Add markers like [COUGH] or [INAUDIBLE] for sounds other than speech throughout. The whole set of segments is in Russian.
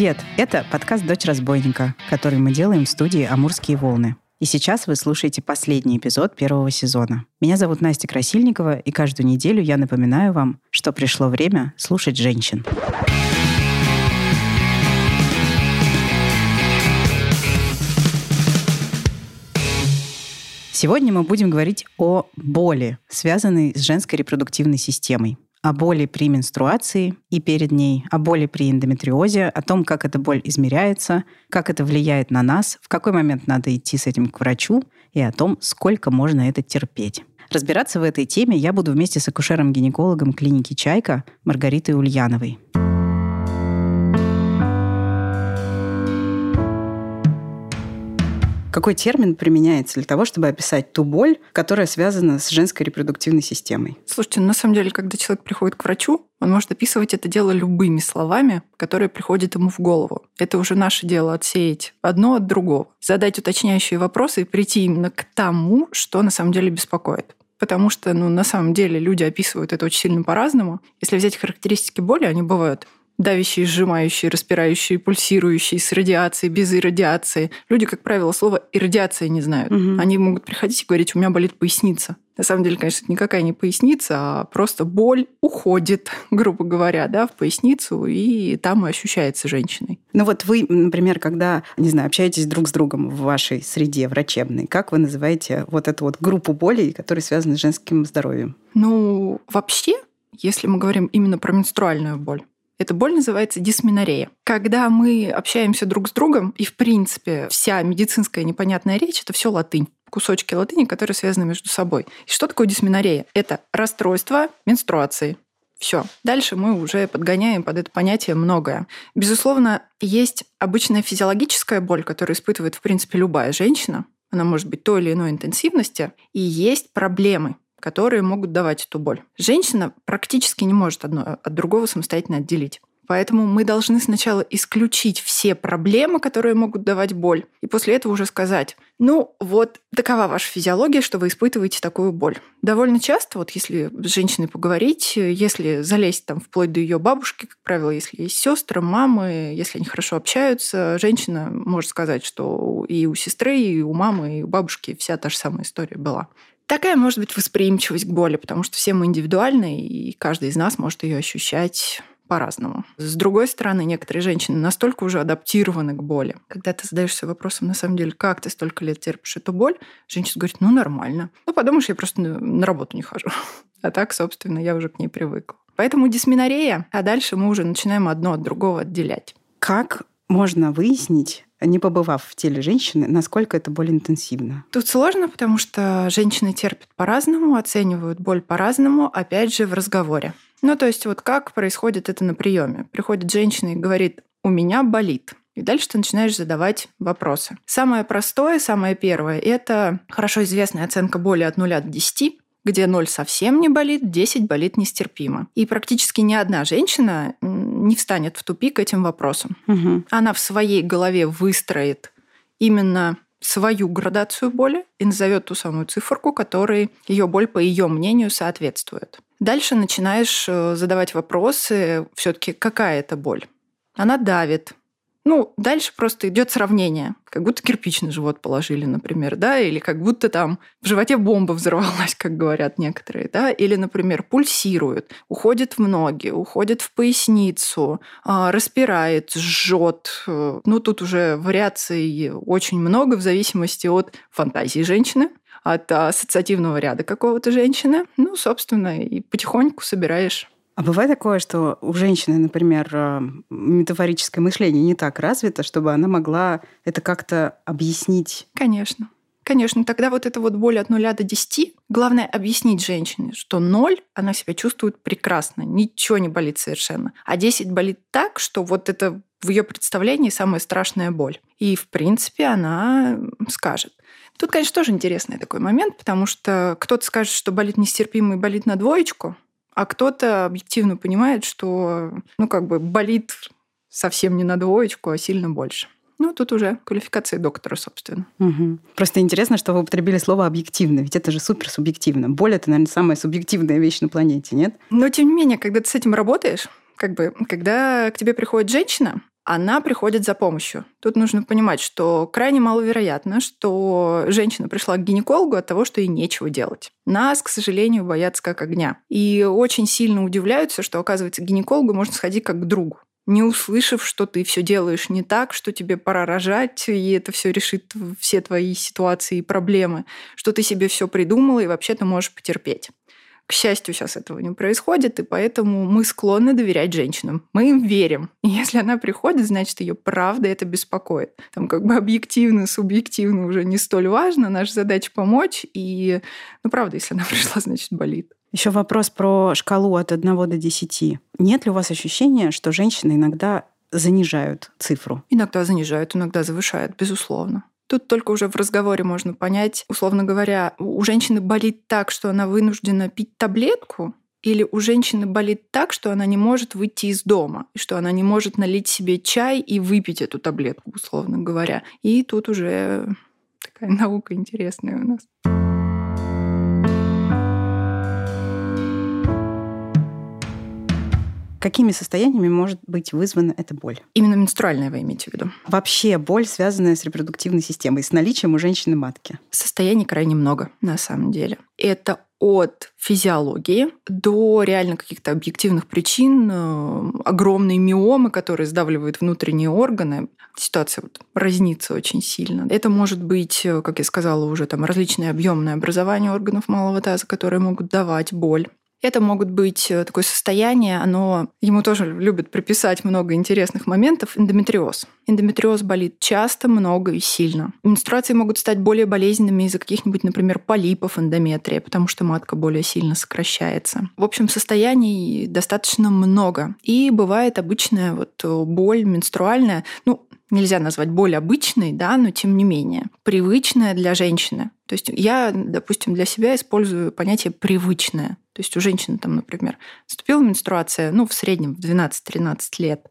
Привет! Это подкаст «Дочь разбойника», который мы делаем в студии «Амурские волны». И сейчас вы слушаете последний эпизод первого сезона. Меня зовут Настя Красильникова, и каждую неделю я напоминаю вам, что пришло время слушать женщин. Сегодня мы будем говорить о боли, связанной с женской репродуктивной системой о боли при менструации и перед ней, о боли при эндометриозе, о том, как эта боль измеряется, как это влияет на нас, в какой момент надо идти с этим к врачу и о том, сколько можно это терпеть. Разбираться в этой теме я буду вместе с акушером-гинекологом клиники «Чайка» Маргаритой Ульяновой. Какой термин применяется для того, чтобы описать ту боль, которая связана с женской репродуктивной системой? Слушайте, ну, на самом деле, когда человек приходит к врачу, он может описывать это дело любыми словами, которые приходят ему в голову. Это уже наше дело отсеять одно от другого, задать уточняющие вопросы и прийти именно к тому, что на самом деле беспокоит потому что, ну, на самом деле люди описывают это очень сильно по-разному. Если взять характеристики боли, они бывают давящие, сжимающие, распирающие, пульсирующие, с радиацией, без иррадиации. Люди, как правило, слово иррадиация не знают. Угу. Они могут приходить и говорить, у меня болит поясница. На самом деле, конечно, это никакая не поясница, а просто боль уходит, [LAUGHS] грубо говоря, да, в поясницу, и там и ощущается женщиной. Ну вот вы, например, когда, не знаю, общаетесь друг с другом в вашей среде врачебной, как вы называете вот эту вот группу болей, которые связаны с женским здоровьем? Ну, вообще, если мы говорим именно про менструальную боль, эта боль называется дисминорея. Когда мы общаемся друг с другом, и, в принципе, вся медицинская непонятная речь — это все латынь кусочки латыни, которые связаны между собой. И что такое дисминорея? Это расстройство менструации. Все. Дальше мы уже подгоняем под это понятие многое. Безусловно, есть обычная физиологическая боль, которую испытывает, в принципе, любая женщина. Она может быть той или иной интенсивности. И есть проблемы, которые могут давать эту боль. Женщина практически не может одно от другого самостоятельно отделить. Поэтому мы должны сначала исключить все проблемы, которые могут давать боль, и после этого уже сказать, ну вот такова ваша физиология, что вы испытываете такую боль. Довольно часто, вот если с женщиной поговорить, если залезть там вплоть до ее бабушки, как правило, если есть сестры, мамы, если они хорошо общаются, женщина может сказать, что и у сестры, и у мамы, и у бабушки вся та же самая история была. Такая может быть восприимчивость к боли, потому что все мы индивидуальны, и каждый из нас может ее ощущать по-разному. С другой стороны, некоторые женщины настолько уже адаптированы к боли. Когда ты задаешься вопросом, на самом деле, как ты столько лет терпишь эту боль, женщина говорит, ну, нормально. Ну, подумаешь, я просто на работу не хожу. [LAUGHS] А так, собственно, я уже к ней привыкла. Поэтому дисминорея, а дальше мы уже начинаем одно от другого отделять. Как можно выяснить, не побывав в теле женщины, насколько это боль интенсивна? Тут сложно, потому что женщины терпят по-разному, оценивают боль по-разному, опять же, в разговоре. Ну, то есть вот как происходит это на приеме? Приходит женщина и говорит, у меня болит. И дальше ты начинаешь задавать вопросы. Самое простое, самое первое, это хорошо известная оценка боли от 0 до 10 где 0 совсем не болит, 10 болит нестерпимо. И практически ни одна женщина не встанет в тупик этим вопросом. Угу. Она в своей голове выстроит именно свою градацию боли и назовет ту самую циферку, которой ее боль, по ее мнению, соответствует. Дальше начинаешь э, задавать вопросы, все-таки какая это боль. Она давит, ну, дальше просто идет сравнение. Как будто кирпич на живот положили, например, да, или как будто там в животе бомба взорвалась, [LAUGHS] как говорят некоторые, да, или, например, пульсирует, уходит в ноги, уходит в поясницу, а, распирает, жжет. Ну, тут уже вариаций очень много в зависимости от фантазии женщины, от ассоциативного ряда какого-то женщины. Ну, собственно, и потихоньку собираешь а бывает такое, что у женщины, например, э, метафорическое мышление не так развито, чтобы она могла это как-то объяснить? Конечно. Конечно, тогда вот эта вот боль от нуля до 10, главное объяснить женщине, что 0, она себя чувствует прекрасно, ничего не болит совершенно. А 10 болит так, что вот это в ее представлении самая страшная боль. И, в принципе, она скажет. Тут, конечно, тоже интересный такой момент, потому что кто-то скажет, что болит нестерпимо и болит на двоечку, а кто-то объективно понимает, что, ну, как бы болит совсем не на двоечку, а сильно больше. Ну, тут уже квалификация доктора, собственно. Угу. Просто интересно, что вы употребили слово «объективно», ведь это же супер субъективно. Боль – это, наверное, самая субъективная вещь на планете, нет? Но, тем не менее, когда ты с этим работаешь, как бы, когда к тебе приходит женщина, она приходит за помощью. Тут нужно понимать, что крайне маловероятно, что женщина пришла к гинекологу от того, что ей нечего делать. Нас, к сожалению, боятся как огня. И очень сильно удивляются, что, оказывается, к гинекологу можно сходить как к другу не услышав, что ты все делаешь не так, что тебе пора рожать, и это все решит все твои ситуации и проблемы, что ты себе все придумала и вообще ты можешь потерпеть. К счастью, сейчас этого не происходит, и поэтому мы склонны доверять женщинам. Мы им верим. И если она приходит, значит, ее правда это беспокоит. Там как бы объективно, субъективно уже не столь важно. Наша задача помочь. И, ну, правда, если она [LAUGHS] пришла, значит, болит. Еще вопрос про шкалу от 1 до 10. Нет ли у вас ощущения, что женщины иногда занижают цифру? Иногда занижают, иногда завышают, безусловно. Тут только уже в разговоре можно понять, условно говоря, у женщины болит так, что она вынуждена пить таблетку, или у женщины болит так, что она не может выйти из дома, и что она не может налить себе чай и выпить эту таблетку, условно говоря. И тут уже такая наука интересная у нас. Какими состояниями может быть вызвана эта боль? Именно менструальная вы имеете в виду? Вообще боль, связанная с репродуктивной системой, с наличием у женщины матки. Состояний крайне много, на самом деле. Это от физиологии до реально каких-то объективных причин, э, огромные миомы, которые сдавливают внутренние органы. Ситуация вот разнится очень сильно. Это может быть, э, как я сказала уже, там различные объемные образования органов малого таза, которые могут давать боль. Это могут быть э, такое состояние, оно ему тоже любят приписать много интересных моментов. Эндометриоз. Эндометриоз болит часто, много и сильно. Менструации могут стать более болезненными из-за каких-нибудь, например, полипов эндометрия, потому что матка более сильно сокращается. В общем, состояний достаточно много. И бывает обычная вот э, боль менструальная. Ну, нельзя назвать боль обычной, да, но тем не менее, привычная для женщины. То есть я, допустим, для себя использую понятие «привычное». То есть у женщины там, например, наступила менструация, ну, в среднем в 12-13 лет.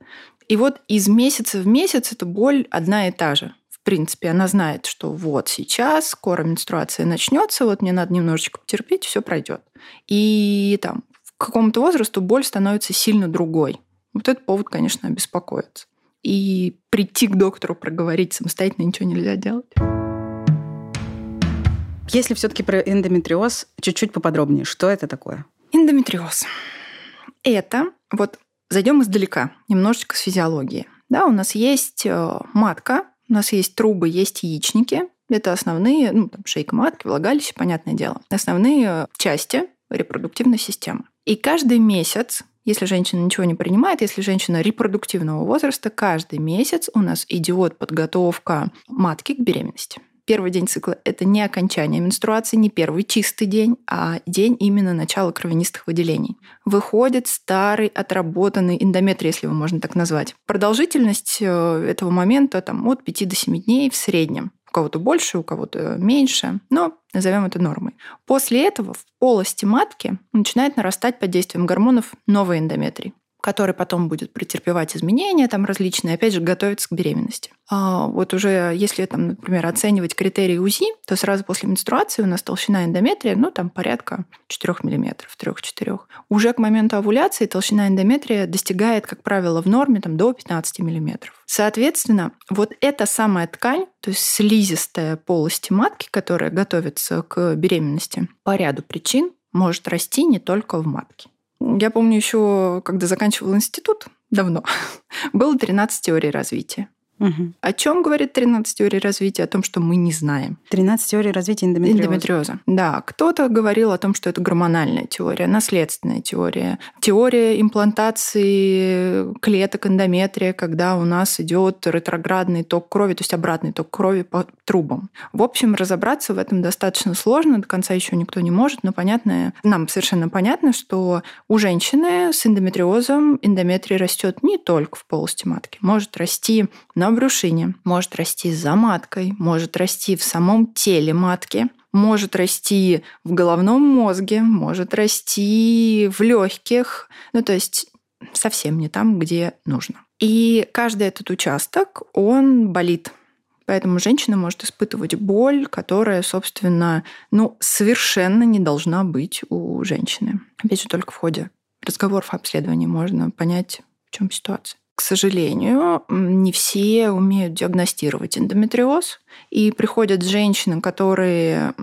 И вот из месяца в месяц эта боль одна и та же. В принципе, она знает, что вот сейчас скоро менструация начнется, вот мне надо немножечко потерпеть, все пройдет. И там к какому-то возрасту боль становится сильно другой. Вот этот повод, конечно, беспокоится. И прийти к доктору, проговорить самостоятельно ничего нельзя делать. Если все-таки про эндометриоз, чуть-чуть поподробнее, что это такое? Эндометриоз. Это, вот зайдем издалека, немножечко с физиологии. Да, у нас есть э, матка, у нас есть трубы, есть яичники. Это основные, ну, там, шейка матки, влагалище, понятное дело. Основные части репродуктивной системы. И каждый месяц, если женщина ничего не принимает, если женщина репродуктивного возраста, каждый месяц у нас идет подготовка матки к беременности первый день цикла – это не окончание менструации, не первый чистый день, а день именно начала кровянистых выделений. Выходит старый отработанный эндометрий, если его можно так назвать. Продолжительность э, этого момента там, от 5 до 7 дней в среднем. У кого-то больше, у кого-то меньше, но назовем это нормой. После этого в полости матки начинает нарастать под действием гормонов новый эндометрий который потом будет претерпевать изменения там различные, опять же, готовиться к беременности. А вот уже если, там, например, оценивать критерии УЗИ, то сразу после менструации у нас толщина эндометрия, ну, там порядка 4 мм, 3-4. Уже к моменту овуляции толщина эндометрия достигает, как правило, в норме там, до 15 мм. Соответственно, вот эта самая ткань, то есть слизистая полости матки, которая готовится к беременности, по ряду причин может расти не только в матке. Я помню еще, когда заканчивал институт, давно, [LAUGHS] было 13 теорий развития. Угу. О чем говорит 13 теорий развития? О том, что мы не знаем. 13 теорий развития эндометриоза. Эндометриоза. Да, кто-то говорил о том, что это гормональная теория, наследственная теория, теория имплантации клеток эндометрия, когда у нас идет ретроградный ток крови, то есть обратный ток крови по трубам. В общем, разобраться в этом достаточно сложно, до конца еще никто не может, но понятно, нам совершенно понятно, что у женщины с эндометриозом эндометрий растет не только в полости матки, может расти на на брюшине, может расти за маткой, может расти в самом теле матки, может расти в головном мозге, может расти в легких, ну то есть совсем не там, где нужно. И каждый этот участок, он болит. Поэтому женщина может испытывать боль, которая, собственно, ну, совершенно не должна быть у женщины. Опять же, только в ходе разговоров, обследований можно понять, в чем ситуация. К сожалению, не все умеют диагностировать эндометриоз. И приходят женщины, которые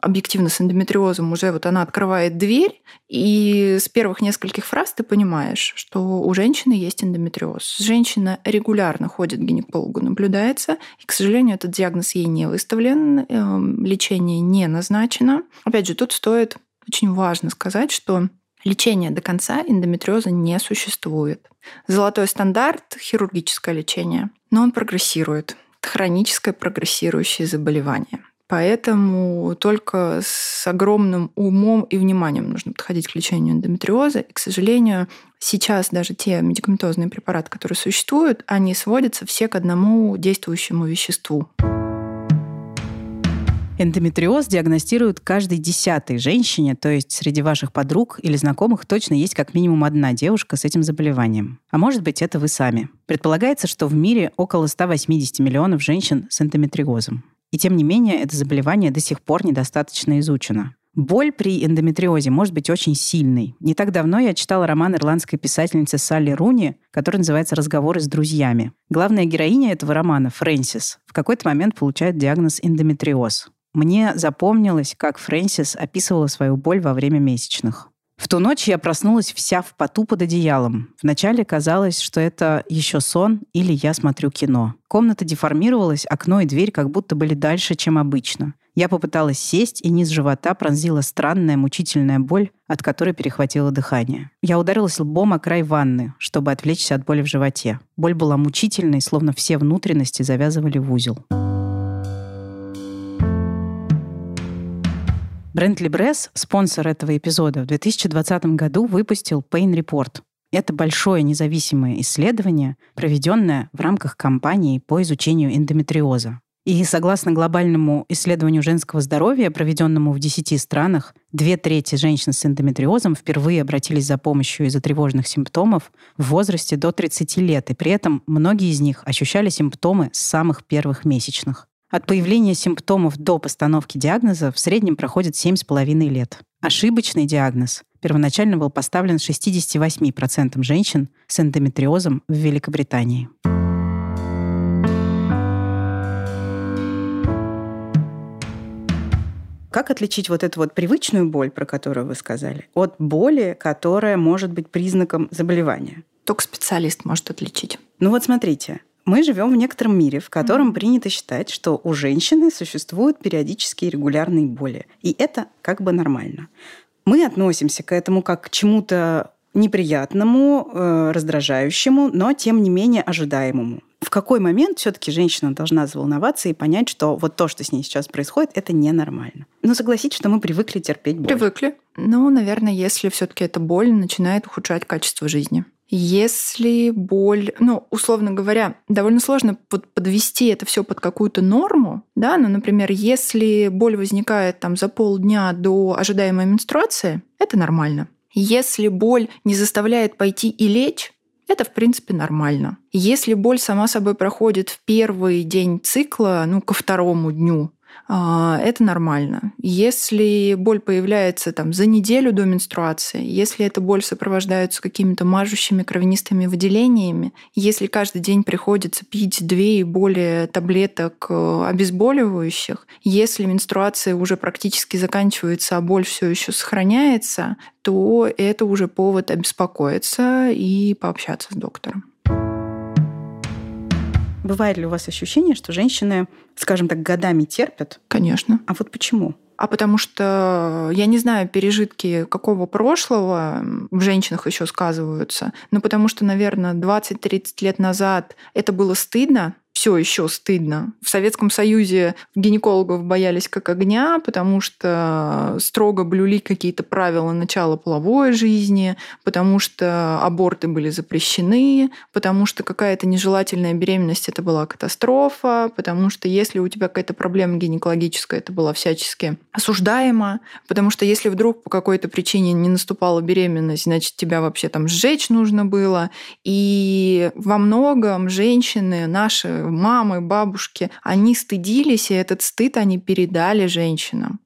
объективно с эндометриозом уже вот она открывает дверь, и с первых нескольких фраз ты понимаешь, что у женщины есть эндометриоз. Женщина регулярно ходит к гинекологу, наблюдается, и, к сожалению, этот диагноз ей не выставлен, эм, лечение не назначено. Опять же, тут стоит очень важно сказать, что Лечения до конца эндометриоза не существует. Золотой стандарт – хирургическое лечение, но он прогрессирует. Это хроническое прогрессирующее заболевание. Поэтому только с огромным умом и вниманием нужно подходить к лечению эндометриоза. И, к сожалению, сейчас даже те медикаментозные препараты, которые существуют, они сводятся все к одному действующему веществу. Эндометриоз диагностируют каждой десятой женщине, то есть среди ваших подруг или знакомых точно есть как минимум одна девушка с этим заболеванием. А может быть, это вы сами. Предполагается, что в мире около 180 миллионов женщин с эндометриозом. И тем не менее, это заболевание до сих пор недостаточно изучено. Боль при эндометриозе может быть очень сильной. Не так давно я читала роман ирландской писательницы Салли Руни, который называется «Разговоры с друзьями». Главная героиня этого романа, Фрэнсис, в какой-то момент получает диагноз эндометриоз. Мне запомнилось, как Фрэнсис описывала свою боль во время месячных. В ту ночь я проснулась вся в поту под одеялом. Вначале казалось, что это еще сон или я смотрю кино. Комната деформировалась, окно и дверь как будто были дальше, чем обычно. Я попыталась сесть, и низ живота пронзила странная мучительная боль, от которой перехватило дыхание. Я ударилась лбом о край ванны, чтобы отвлечься от боли в животе. Боль была мучительной, словно все внутренности завязывали в узел. Бренд Libres, спонсор этого эпизода, в 2020 году выпустил Pain Report. Это большое независимое исследование, проведенное в рамках кампании по изучению эндометриоза. И согласно глобальному исследованию женского здоровья, проведенному в 10 странах, две трети женщин с эндометриозом впервые обратились за помощью из-за тревожных симптомов в возрасте до 30 лет, и при этом многие из них ощущали симптомы с самых первых месячных. От появления симптомов до постановки диагноза в среднем проходит 7,5 лет. Ошибочный диагноз первоначально был поставлен 68% женщин с эндометриозом в Великобритании. Как отличить вот эту вот привычную боль, про которую вы сказали, от боли, которая может быть признаком заболевания? Только специалист может отличить. Ну вот смотрите, мы живем в некотором мире, в котором mm-hmm. принято считать, что у женщины существуют периодические регулярные боли. И это как бы нормально. Мы относимся к этому как к чему-то неприятному, э, раздражающему, но тем не менее ожидаемому. В какой момент все-таки женщина должна заволноваться и понять, что вот то, что с ней сейчас происходит, это ненормально? Ну, согласитесь, что мы привыкли терпеть боль. Привыкли. Ну, наверное, если все-таки эта боль начинает ухудшать качество жизни. Если боль, ну, условно говоря, довольно сложно подвести это все под какую-то норму, да, ну, например, если боль возникает там за полдня до ожидаемой менструации, это нормально. Если боль не заставляет пойти и лечь, это, в принципе, нормально. Если боль сама собой проходит в первый день цикла, ну, ко второму дню, это нормально. Если боль появляется там за неделю до менструации, если эта боль сопровождается какими-то мажущими кровянистыми выделениями, если каждый день приходится пить две и более таблеток э, обезболивающих, если менструация уже практически заканчивается, а боль все еще сохраняется, то это уже повод обеспокоиться и пообщаться с доктором. Бывает ли у вас ощущение, что женщины, скажем так, годами терпят? Конечно. А вот почему? А потому что я не знаю, пережитки какого прошлого в женщинах еще сказываются, но потому что, наверное, 20-30 лет назад это было стыдно, все еще стыдно. В Советском Союзе гинекологов боялись как огня, потому что строго блюли какие-то правила начала половой жизни, потому что аборты были запрещены, потому что какая-то нежелательная беременность это была катастрофа, потому что если у тебя какая-то проблема гинекологическая, это было всячески осуждаемо, потому что если вдруг по какой-то причине не наступала беременность, значит, тебя вообще там сжечь нужно было. И во многом женщины, наши мамы, бабушки, они стыдились, и этот стыд они передали женщинам.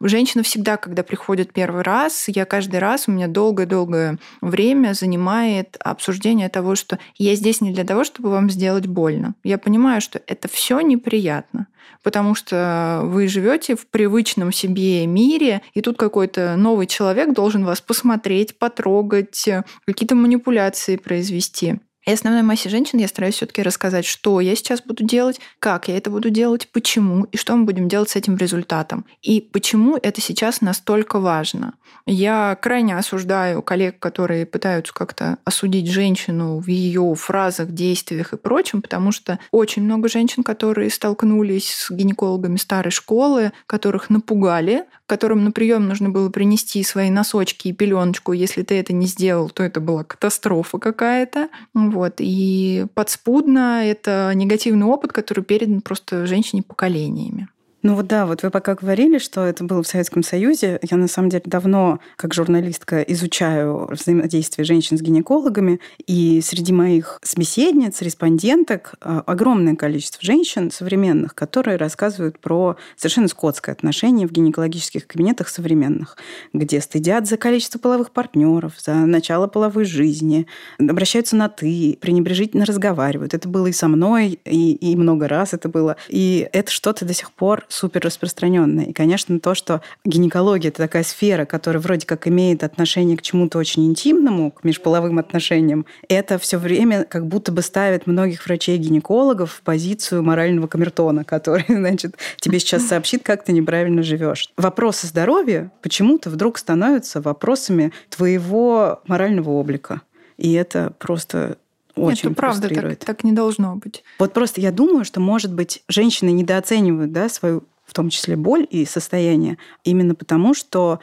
Женщина всегда, когда приходит первый раз, я каждый раз, у меня долгое-долгое время занимает обсуждение того, что я здесь не для того, чтобы вам сделать больно. Я понимаю, что это все неприятно, потому что вы живете в привычном себе мире, и тут какой-то новый человек должен вас посмотреть, потрогать, какие-то манипуляции произвести. И основной массе женщин я стараюсь все-таки рассказать, что я сейчас буду делать, как я это буду делать, почему и что мы будем делать с этим результатом. И почему это сейчас настолько важно. Я крайне осуждаю коллег, которые пытаются как-то осудить женщину в ее фразах, действиях и прочем, потому что очень много женщин, которые столкнулись с гинекологами старой школы, которых напугали, которым на прием нужно было принести свои носочки и пеленочку. Если ты это не сделал, то это была катастрофа какая-то. Вот. И подспудно это негативный опыт, который передан просто женщине поколениями. Ну вот да, вот вы пока говорили, что это было в Советском Союзе. Я на самом деле давно, как журналистка, изучаю взаимодействие женщин с гинекологами. И среди моих собеседниц, респонденток а, огромное количество женщин современных, которые рассказывают про совершенно скотское отношение в гинекологических кабинетах современных, где стыдят за количество половых партнеров, за начало половой жизни, обращаются на «ты», пренебрежительно разговаривают. Это было и со мной, и, и много раз это было. И это что-то до сих пор супер распространенное. И, конечно, то, что гинекология – это такая сфера, которая вроде как имеет отношение к чему-то очень интимному, к межполовым отношениям, это все время как будто бы ставит многих врачей-гинекологов в позицию морального камертона, который, [LAUGHS] значит, тебе сейчас сообщит, как ты неправильно живешь. Вопросы здоровья почему-то вдруг становятся вопросами твоего морального облика. И это просто очень Нет, это правда, так, так не должно быть. Вот просто я думаю, что, может быть, женщины недооценивают да, свою, в том числе, боль и состояние, именно потому, что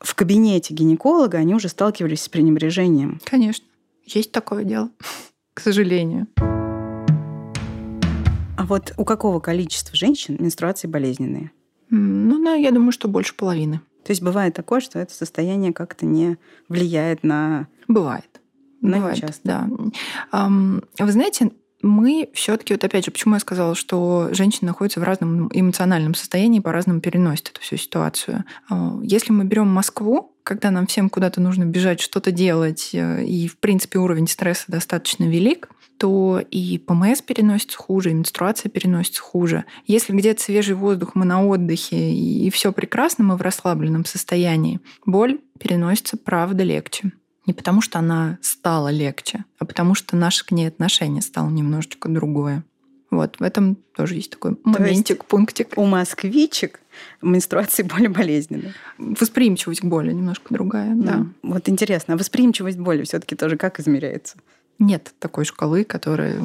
в кабинете гинеколога они уже сталкивались с пренебрежением. Конечно. Есть такое дело, [LAUGHS] к сожалению. А вот у какого количества женщин менструации болезненные? Ну, да, я думаю, что больше половины. То есть бывает такое, что это состояние как-то не влияет на... Бывает. Но Бывает, часто. Да. Вы знаете, мы все-таки, вот опять же, почему я сказала, что женщины находятся в разном эмоциональном состоянии, по-разному переносят эту всю ситуацию. А, если мы берем Москву, когда нам всем куда-то нужно бежать, что-то делать, э, и, в принципе, уровень стресса достаточно велик, то и ПМС переносится хуже, и менструация переносится хуже. Если где-то свежий воздух, мы на отдыхе, и все прекрасно, мы в расслабленном состоянии, боль переносится, правда, легче. Не потому, что она стала легче, а потому, что наше к ней отношение стало немножечко другое. Вот, в этом тоже есть такой моментик, есть пунктик. У москвичек менструации [LAUGHS] более болезненные. Восприимчивость к боли немножко другая, да. да. Вот интересно, а восприимчивость боли все таки тоже как измеряется? Нет такой шкалы, которая...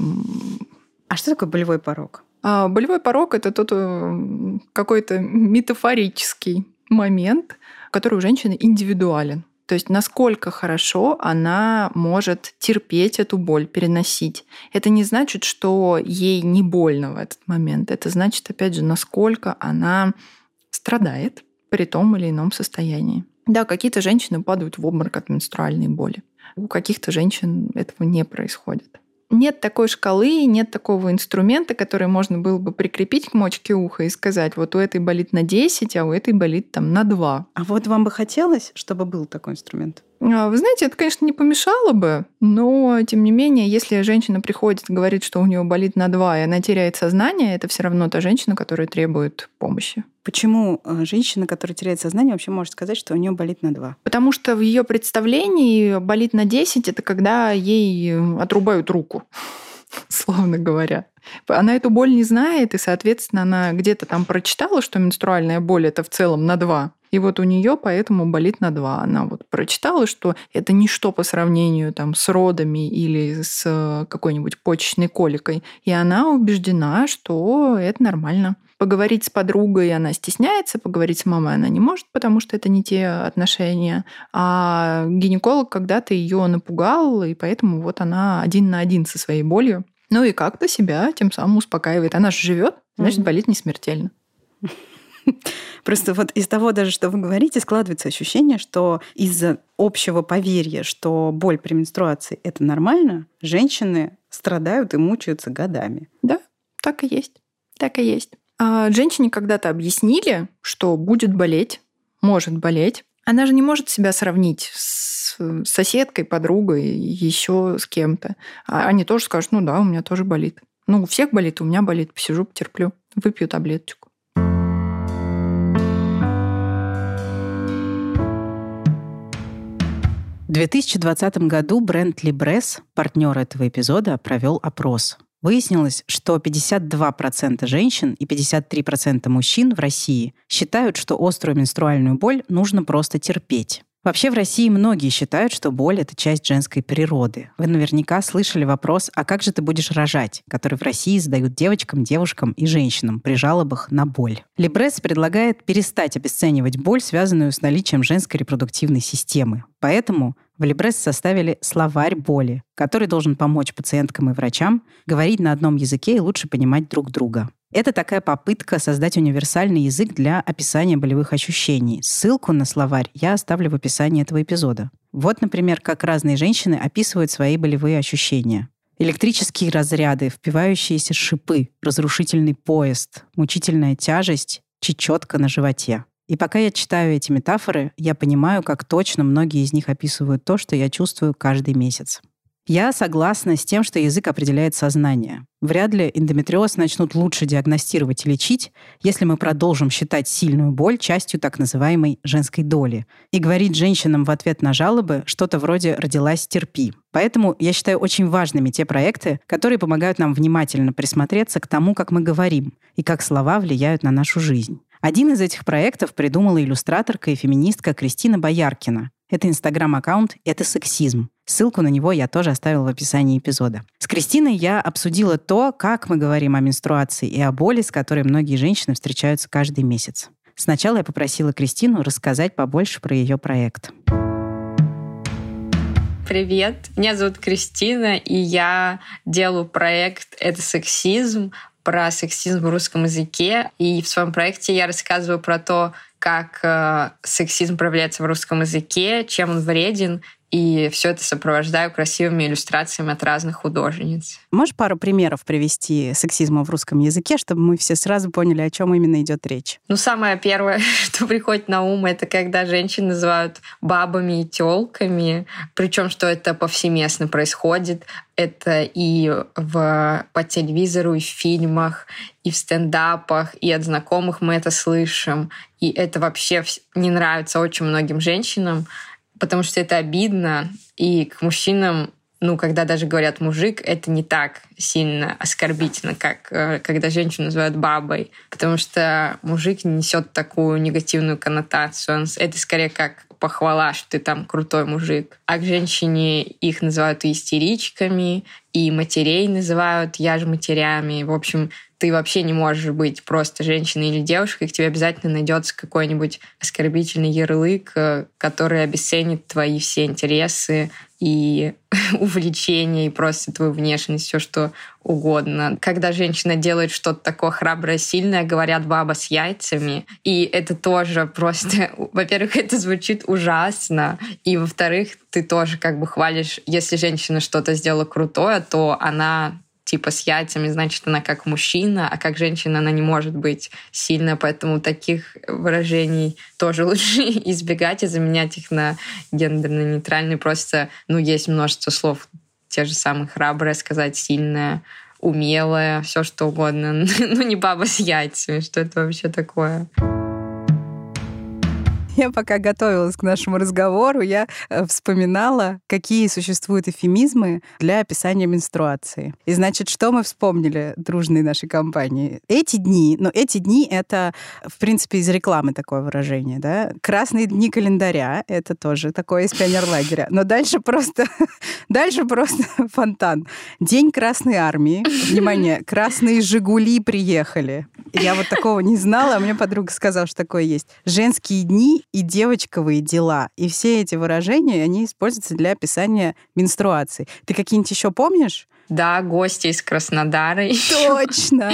А что такое болевой порог? А болевой порог – это тот э, какой-то метафорический момент, который у женщины индивидуален. То есть насколько хорошо она может терпеть эту боль, переносить. Это не значит, что ей не больно в этот момент. Это значит, опять же, насколько она страдает при том или ином состоянии. Да, какие-то женщины падают в обморок от менструальной боли. У каких-то женщин этого не происходит нет такой шкалы, нет такого инструмента, который можно было бы прикрепить к мочке уха и сказать, вот у этой болит на 10, а у этой болит там на 2. А вот вам бы хотелось, чтобы был такой инструмент? А, вы знаете, это, конечно, не помешало бы, но, тем не менее, если женщина приходит и говорит, что у нее болит на 2, и она теряет сознание, это все равно та женщина, которая требует помощи. Почему э, женщина, которая теряет сознание, вообще может сказать, что у нее болит на 2? Потому что в ее представлении болит на 10 это когда ей отрубают руку, словно говоря. Она эту боль не знает, и, соответственно, она где-то там прочитала, что менструальная боль это в целом на 2. И вот у нее поэтому болит на 2. Она вот прочитала, что это ничто по сравнению там, с родами или с какой-нибудь почечной коликой. И она убеждена, что это нормально. Поговорить с подругой она стесняется, поговорить с мамой она не может, потому что это не те отношения. А гинеколог когда-то ее напугал, и поэтому вот она один на один со своей болью. Ну и как-то себя тем самым успокаивает. Она же живет, значит, болит не смертельно. [LAUGHS] Просто вот из того даже, что вы говорите, складывается ощущение, что из-за общего поверья, что боль при менструации – это нормально, женщины страдают и мучаются годами. Да, так и есть. Так и есть. А женщине когда-то объяснили, что будет болеть, может болеть. Она же не может себя сравнить с соседкой, подругой, еще с кем-то. А они тоже скажут, ну да, у меня тоже болит. Ну, у всех болит, у меня болит, посижу, потерплю, выпью таблеточку. В 2020 году бренд Libres, партнер этого эпизода, провел опрос. Выяснилось, что 52% женщин и 53% мужчин в России считают, что острую менструальную боль нужно просто терпеть. Вообще в России многие считают, что боль — это часть женской природы. Вы наверняка слышали вопрос «А как же ты будешь рожать?», который в России задают девочкам, девушкам и женщинам при жалобах на боль. Либрес предлагает перестать обесценивать боль, связанную с наличием женской репродуктивной системы. Поэтому в Либрес составили словарь боли, который должен помочь пациенткам и врачам говорить на одном языке и лучше понимать друг друга. Это такая попытка создать универсальный язык для описания болевых ощущений. Ссылку на словарь я оставлю в описании этого эпизода. Вот, например, как разные женщины описывают свои болевые ощущения. Электрические разряды, впивающиеся шипы, разрушительный поезд, мучительная тяжесть, чечетка на животе. И пока я читаю эти метафоры, я понимаю, как точно многие из них описывают то, что я чувствую каждый месяц. Я согласна с тем, что язык определяет сознание. Вряд ли эндометриоз начнут лучше диагностировать и лечить, если мы продолжим считать сильную боль частью так называемой женской доли и говорить женщинам в ответ на жалобы что-то вроде «родилась, терпи». Поэтому я считаю очень важными те проекты, которые помогают нам внимательно присмотреться к тому, как мы говорим и как слова влияют на нашу жизнь. Один из этих проектов придумала иллюстраторка и феминистка Кристина Бояркина. Это инстаграм-аккаунт «Это сексизм». Ссылку на него я тоже оставила в описании эпизода. С Кристиной я обсудила то, как мы говорим о менструации и о боли, с которой многие женщины встречаются каждый месяц. Сначала я попросила Кристину рассказать побольше про ее проект. Привет, меня зовут Кристина, и я делаю проект «Это сексизм», про сексизм в русском языке. И в своем проекте я рассказываю про то, как э, сексизм проявляется в русском языке, чем он вреден и все это сопровождаю красивыми иллюстрациями от разных художниц. Можешь пару примеров привести сексизма в русском языке, чтобы мы все сразу поняли, о чем именно идет речь? Ну, самое первое, [LAUGHS] что приходит на ум, это когда женщин называют бабами и телками, причем что это повсеместно происходит. Это и в, по телевизору, и в фильмах, и в стендапах, и от знакомых мы это слышим. И это вообще не нравится очень многим женщинам потому что это обидно, и к мужчинам ну, когда даже говорят мужик, это не так сильно оскорбительно, как э, когда женщину называют бабой, потому что мужик несет такую негативную коннотацию. Это скорее как похвала, что ты там крутой мужик. А к женщине их называют истеричками, и матерей называют я же матерями. В общем, ты вообще не можешь быть просто женщиной или девушкой, к тебе обязательно найдется какой-нибудь оскорбительный ярлык, э, который обесценит твои все интересы и [LAUGHS] увлечения, и просто твою внешность, все что угодно. Когда женщина делает что-то такое храброе, сильное, говорят баба с яйцами. И это тоже просто... [LAUGHS] Во-первых, это звучит ужасно. И во-вторых, ты тоже как бы хвалишь, если женщина что-то сделала крутое, то она типа с яйцами, значит, она как мужчина, а как женщина она не может быть сильная, поэтому таких выражений тоже [LAUGHS] лучше избегать и заменять их на гендерно-нейтральные. Просто, ну, есть множество слов, те же самые храбрая сказать, сильная, умелая, все что угодно. [LAUGHS] ну, не баба с яйцами, что это вообще такое? Я пока готовилась к нашему разговору, я э, вспоминала, какие существуют эфемизмы для описания менструации. И значит, что мы вспомнили дружной нашей компании? Эти дни, ну, эти дни — это, в принципе, из рекламы такое выражение, да? Красные дни календаря — это тоже такое из пионерлагеря. Но дальше просто, [LAUGHS] дальше просто фонтан. День Красной Армии. Внимание, [LAUGHS] красные «Жигули» приехали. Я вот такого не знала, а мне подруга сказала, что такое есть. Женские дни и девочковые дела. И все эти выражения, они используются для описания менструации. Ты какие-нибудь еще помнишь? Да, гости из Краснодара. [LAUGHS] Точно.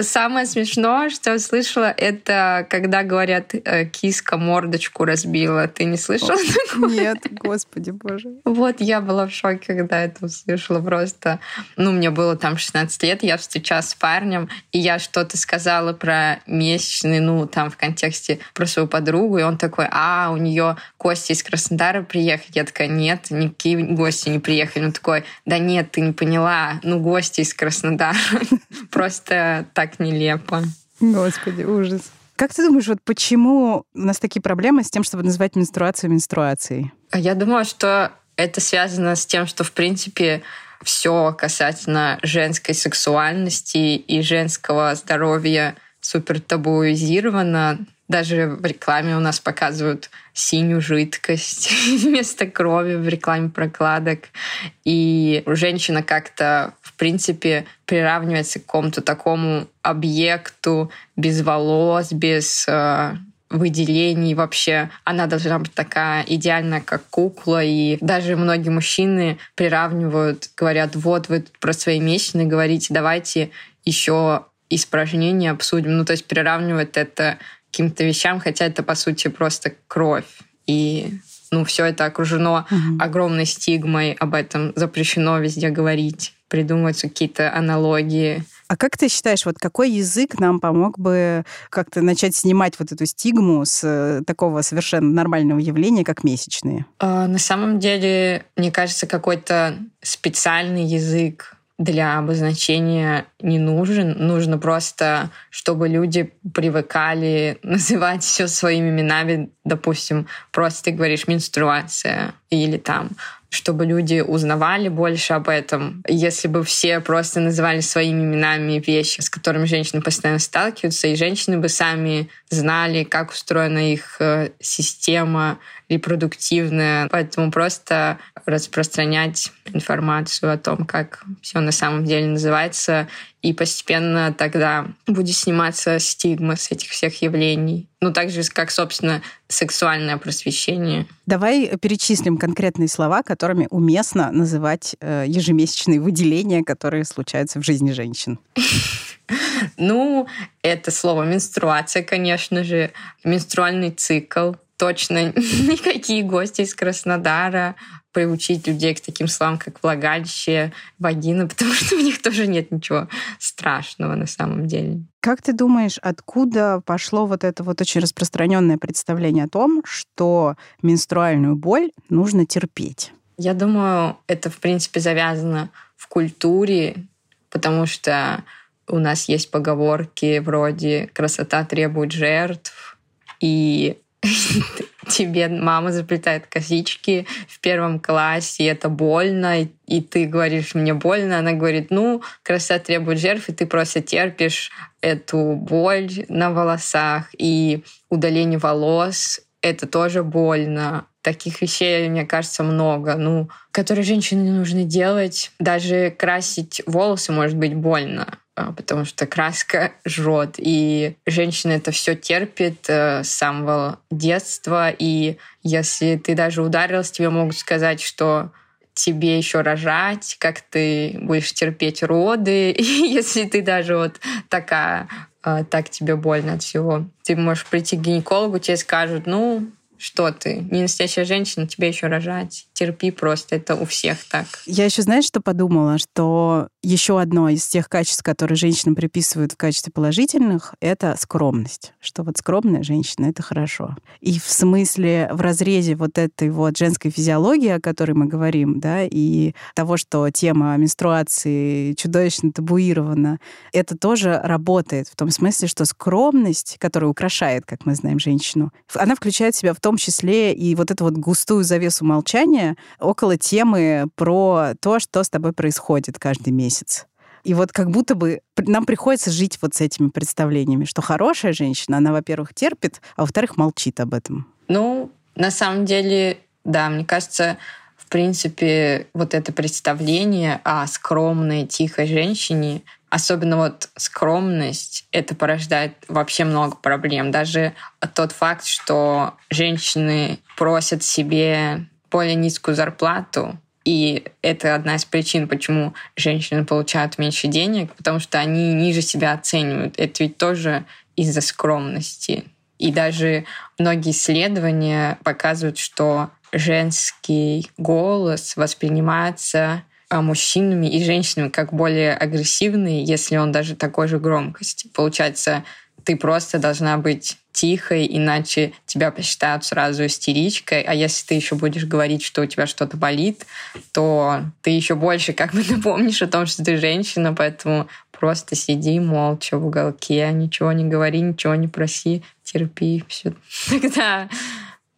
Самое смешное, что я слышала, это когда говорят, э, киска мордочку разбила. Ты не слышала такое? Нет, господи боже. Вот я была в шоке, когда это услышала просто. Ну, мне было там 16 лет, я встречалась с парнем, и я что-то сказала про месячные, ну, там в контексте про свою подругу, и он такой, а, у нее гости из Краснодара приехали. Я такая, нет, никакие гости не приехали. Он такой, да нет, ты не поняла, ну, гости из Краснодара. [LAUGHS] Просто так нелепо. Господи, ужас. Как ты думаешь, вот почему у нас такие проблемы с тем, чтобы называть менструацию менструацией? Я думаю, что это связано с тем, что, в принципе, все касательно женской сексуальности и женского здоровья супер табуизировано. Даже в рекламе у нас показывают синюю жидкость [LAUGHS] вместо крови в рекламе прокладок. И женщина как-то, в принципе, приравнивается к какому-то такому объекту без волос, без э, выделений вообще. Она должна быть такая идеальная, как кукла. И даже многие мужчины приравнивают, говорят, вот вы про свои месячные говорите, давайте еще испражнения обсудим. Ну, то есть приравнивать это каким-то вещам, хотя это, по сути, просто кровь. И ну, все это окружено угу. огромной стигмой, об этом запрещено везде говорить, придумываются какие-то аналогии. А как ты считаешь, вот какой язык нам помог бы как-то начать снимать вот эту стигму с э, такого совершенно нормального явления, как месячные? А, на самом деле, мне кажется, какой-то специальный язык для обозначения не нужен. Нужно просто, чтобы люди привыкали [LAUGHS] называть все своими именами. Допустим, просто ты говоришь менструация или там чтобы люди узнавали больше об этом. Если бы все просто называли своими именами вещи, с которыми женщины постоянно сталкиваются, и женщины бы сами знали, как устроена их э, система репродуктивная. Поэтому просто распространять информацию о том, как все на самом деле называется, и постепенно тогда будет сниматься стигма с этих всех явлений. Ну, так же, как, собственно, сексуальное просвещение. Давай перечислим конкретные слова, которыми уместно называть э, ежемесячные выделения, которые случаются в жизни женщин. [LAUGHS] Ну, это слово менструация, конечно же, менструальный цикл, точно [LAUGHS] никакие гости из Краснодара, приучить людей к таким словам, как влагалище, вагина, [LAUGHS] потому что у них тоже нет ничего страшного на самом деле. Как ты думаешь, откуда пошло вот это вот очень распространенное представление о том, что менструальную боль нужно терпеть? Я думаю, это, в принципе, завязано в культуре, потому что у нас есть поговорки вроде «красота требует жертв», и тебе мама заплетает косички в первом классе, и это больно, и, ты говоришь, мне больно, она говорит, ну, красота требует жертв, и ты просто терпишь эту боль на волосах, и удаление волос — это тоже больно. Таких вещей, мне кажется, много, ну, которые женщине нужно делать. Даже красить волосы может быть больно. А, потому что краска жжет, и женщина это все терпит э, с самого детства, и если ты даже ударилась, тебе могут сказать, что тебе еще рожать, как ты будешь терпеть роды, [LAUGHS] если ты даже вот такая, э, так тебе больно от всего. Ты можешь прийти к гинекологу, тебе скажут, ну, что ты? Не настоящая женщина, тебе еще рожать. Терпи просто, это у всех так. Я еще, знаешь, что подумала? Что еще одно из тех качеств, которые женщинам приписывают в качестве положительных, это скромность. Что вот скромная женщина — это хорошо. И в смысле, в разрезе вот этой вот женской физиологии, о которой мы говорим, да, и того, что тема менструации чудовищно табуирована, это тоже работает в том смысле, что скромность, которая украшает, как мы знаем, женщину, она включает в себя в том числе и вот эту вот густую завесу молчания около темы про то, что с тобой происходит каждый месяц. И вот как будто бы нам приходится жить вот с этими представлениями, что хорошая женщина, она, во-первых, терпит, а во-вторых, молчит об этом. Ну, на самом деле, да, мне кажется, в принципе, вот это представление о скромной, тихой женщине, особенно вот скромность, это порождает вообще много проблем. Даже тот факт, что женщины просят себе более низкую зарплату, И это одна из причин, почему женщины получают меньше денег, потому что они ниже себя оценивают. Это ведь тоже из-за скромности. И даже многие исследования показывают, что женский голос воспринимается а, мужчинами и женщинами как более агрессивный, если он даже такой же громкости. Получается, ты просто должна быть тихой, иначе тебя посчитают сразу истеричкой. А если ты еще будешь говорить, что у тебя что-то болит, то ты еще больше как бы [LAUGHS] напомнишь о том, что ты женщина, поэтому просто сиди молча в уголке, ничего не говори, ничего не проси, терпи, все. [LAUGHS] Тогда,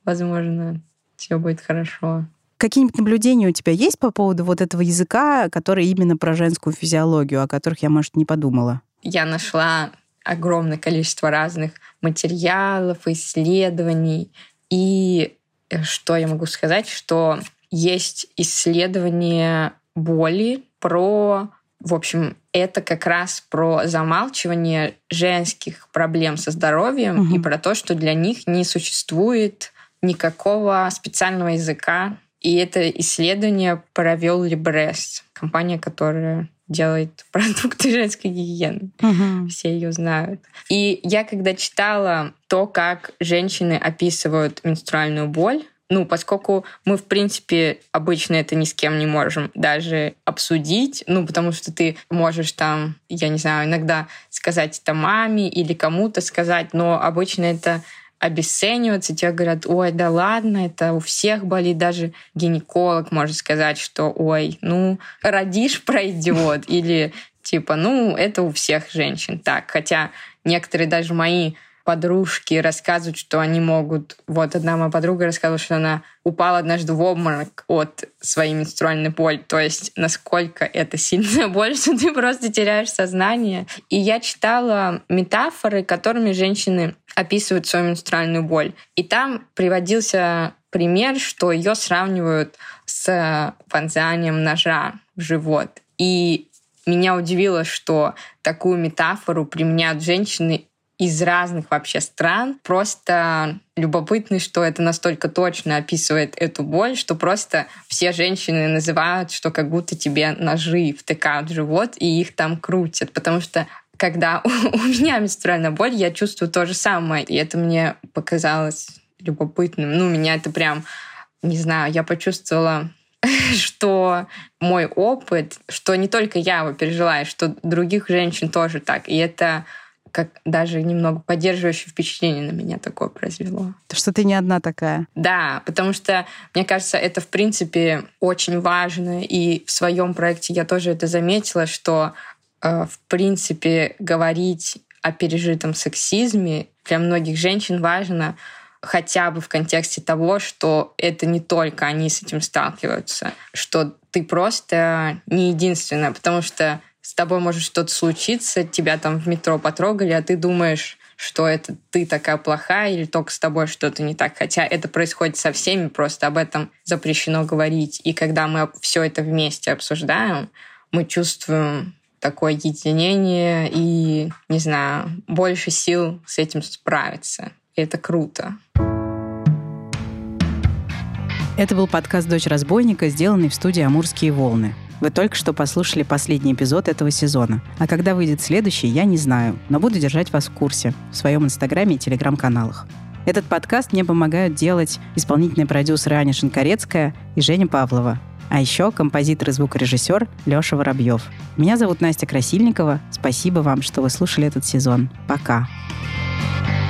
возможно, все будет хорошо. Какие-нибудь наблюдения у тебя есть по поводу вот этого языка, который именно про женскую физиологию, о которых я, может, не подумала? Я нашла огромное количество разных материалов, исследований. И э, что я могу сказать, что есть исследования боли про, в общем, это как раз про замалчивание женских проблем со здоровьем угу. и про то, что для них не существует никакого специального языка. И это исследование провел Либрест, компания, которая делает [LAUGHS] продукты женской гигиены. Угу. Все ее знают. И я когда читала то, как женщины описывают менструальную боль, ну, поскольку мы, в принципе, обычно это ни с кем не можем даже обсудить, ну, потому что ты можешь там, я не знаю, иногда сказать это маме или кому-то сказать, но обычно это обесцениваться, тебе говорят, ой, да ладно, это у всех болит, даже гинеколог может сказать, что, ой, ну, родишь, [LAUGHS] пройдет, или типа, ну, это у всех женщин так. Хотя некоторые даже мои подружки рассказывают, что они могут... Вот одна моя подруга рассказывала, что она упала однажды в обморок от своей менструальной боли. То есть насколько это сильная [LAUGHS] боль, что ты просто теряешь сознание. И я читала метафоры, которыми женщины описывают свою менструальную боль. И там приводился пример, что ее сравнивают с вонзанием ножа в живот. И меня удивило, что такую метафору применяют женщины из разных вообще стран. Просто любопытно, что это настолько точно описывает эту боль, что просто все женщины называют, что как будто тебе ножи втыкают в живот и их там крутят. Потому что когда [LAUGHS] у меня менструальная боль, я чувствую то же самое. И это мне показалось любопытным. Ну, меня это прям, не знаю, я почувствовала [LAUGHS] что мой опыт, что не только я его пережила, и что других женщин тоже так. И это как даже немного поддерживающее впечатление на меня такое произвело. Что ты не одна такая. Да, потому что, мне кажется, это, в принципе, очень важно. И в своем проекте я тоже это заметила, что, в принципе, говорить о пережитом сексизме для многих женщин важно хотя бы в контексте того, что это не только они с этим сталкиваются, что ты просто не единственная, потому что с тобой может что-то случиться, тебя там в метро потрогали, а ты думаешь, что это ты такая плохая или только с тобой что-то не так. Хотя это происходит со всеми, просто об этом запрещено говорить. И когда мы все это вместе обсуждаем, мы чувствуем такое единение и, не знаю, больше сил с этим справиться. И это круто. Это был подкаст «Дочь разбойника», сделанный в студии «Амурские волны». Вы только что послушали последний эпизод этого сезона. А когда выйдет следующий, я не знаю, но буду держать вас в курсе в своем инстаграме и телеграм-каналах. Этот подкаст мне помогают делать исполнительные продюсеры Аня Шинкарецкая и Женя Павлова. А еще композитор и звукорежиссер Леша Воробьев. Меня зовут Настя Красильникова. Спасибо вам, что вы слушали этот сезон. Пока. Пока.